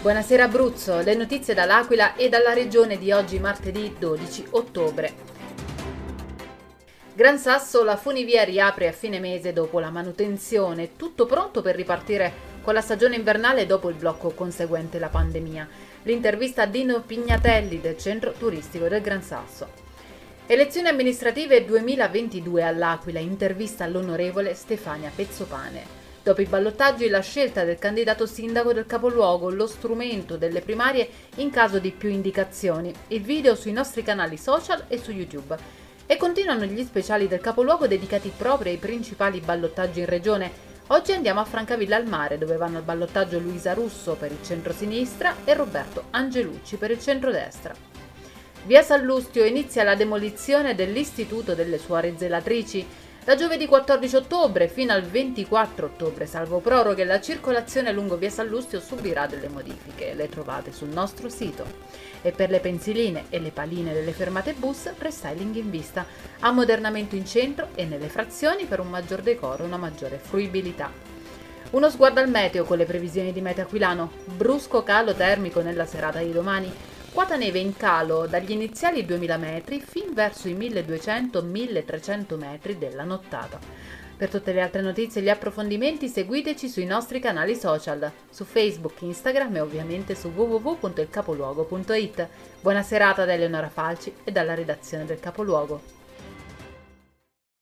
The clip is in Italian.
Buonasera Abruzzo, le notizie dall'Aquila e dalla regione di oggi martedì 12 ottobre. Gran Sasso, la funivia riapre a fine mese dopo la manutenzione, tutto pronto per ripartire con la stagione invernale dopo il blocco conseguente la pandemia. L'intervista a Dino Pignatelli del centro turistico del Gran Sasso. Elezioni amministrative 2022 all'Aquila, intervista all'onorevole Stefania Pezzopane. Dopo i ballottaggi la scelta del candidato sindaco del capoluogo, lo strumento delle primarie in caso di più indicazioni. Il video sui nostri canali social e su YouTube. E continuano gli speciali del capoluogo dedicati proprio ai principali ballottaggi in regione. Oggi andiamo a Francavilla al Mare, dove vanno al ballottaggio Luisa Russo per il centro-sinistra e Roberto Angelucci per il centro-destra. Via Sallustio inizia la demolizione dell'Istituto delle Suore Zelatrici. Da giovedì 14 ottobre fino al 24 ottobre, salvo proroghe, la circolazione lungo via Sallustio subirà delle modifiche. Le trovate sul nostro sito. E per le pensiline e le paline delle fermate bus, restyling in vista, ammodernamento in centro e nelle frazioni per un maggior decoro e una maggiore fruibilità. Uno sguardo al meteo con le previsioni di Meta Aquilano. Brusco calo termico nella serata di domani. Quota neve in calo dagli iniziali 2000 metri fin verso i 1200-1300 metri della nottata. Per tutte le altre notizie e gli approfondimenti seguiteci sui nostri canali social, su Facebook, Instagram e ovviamente su www.ilcapoluogo.it. Buona serata da Eleonora Falci e dalla redazione del Capoluogo.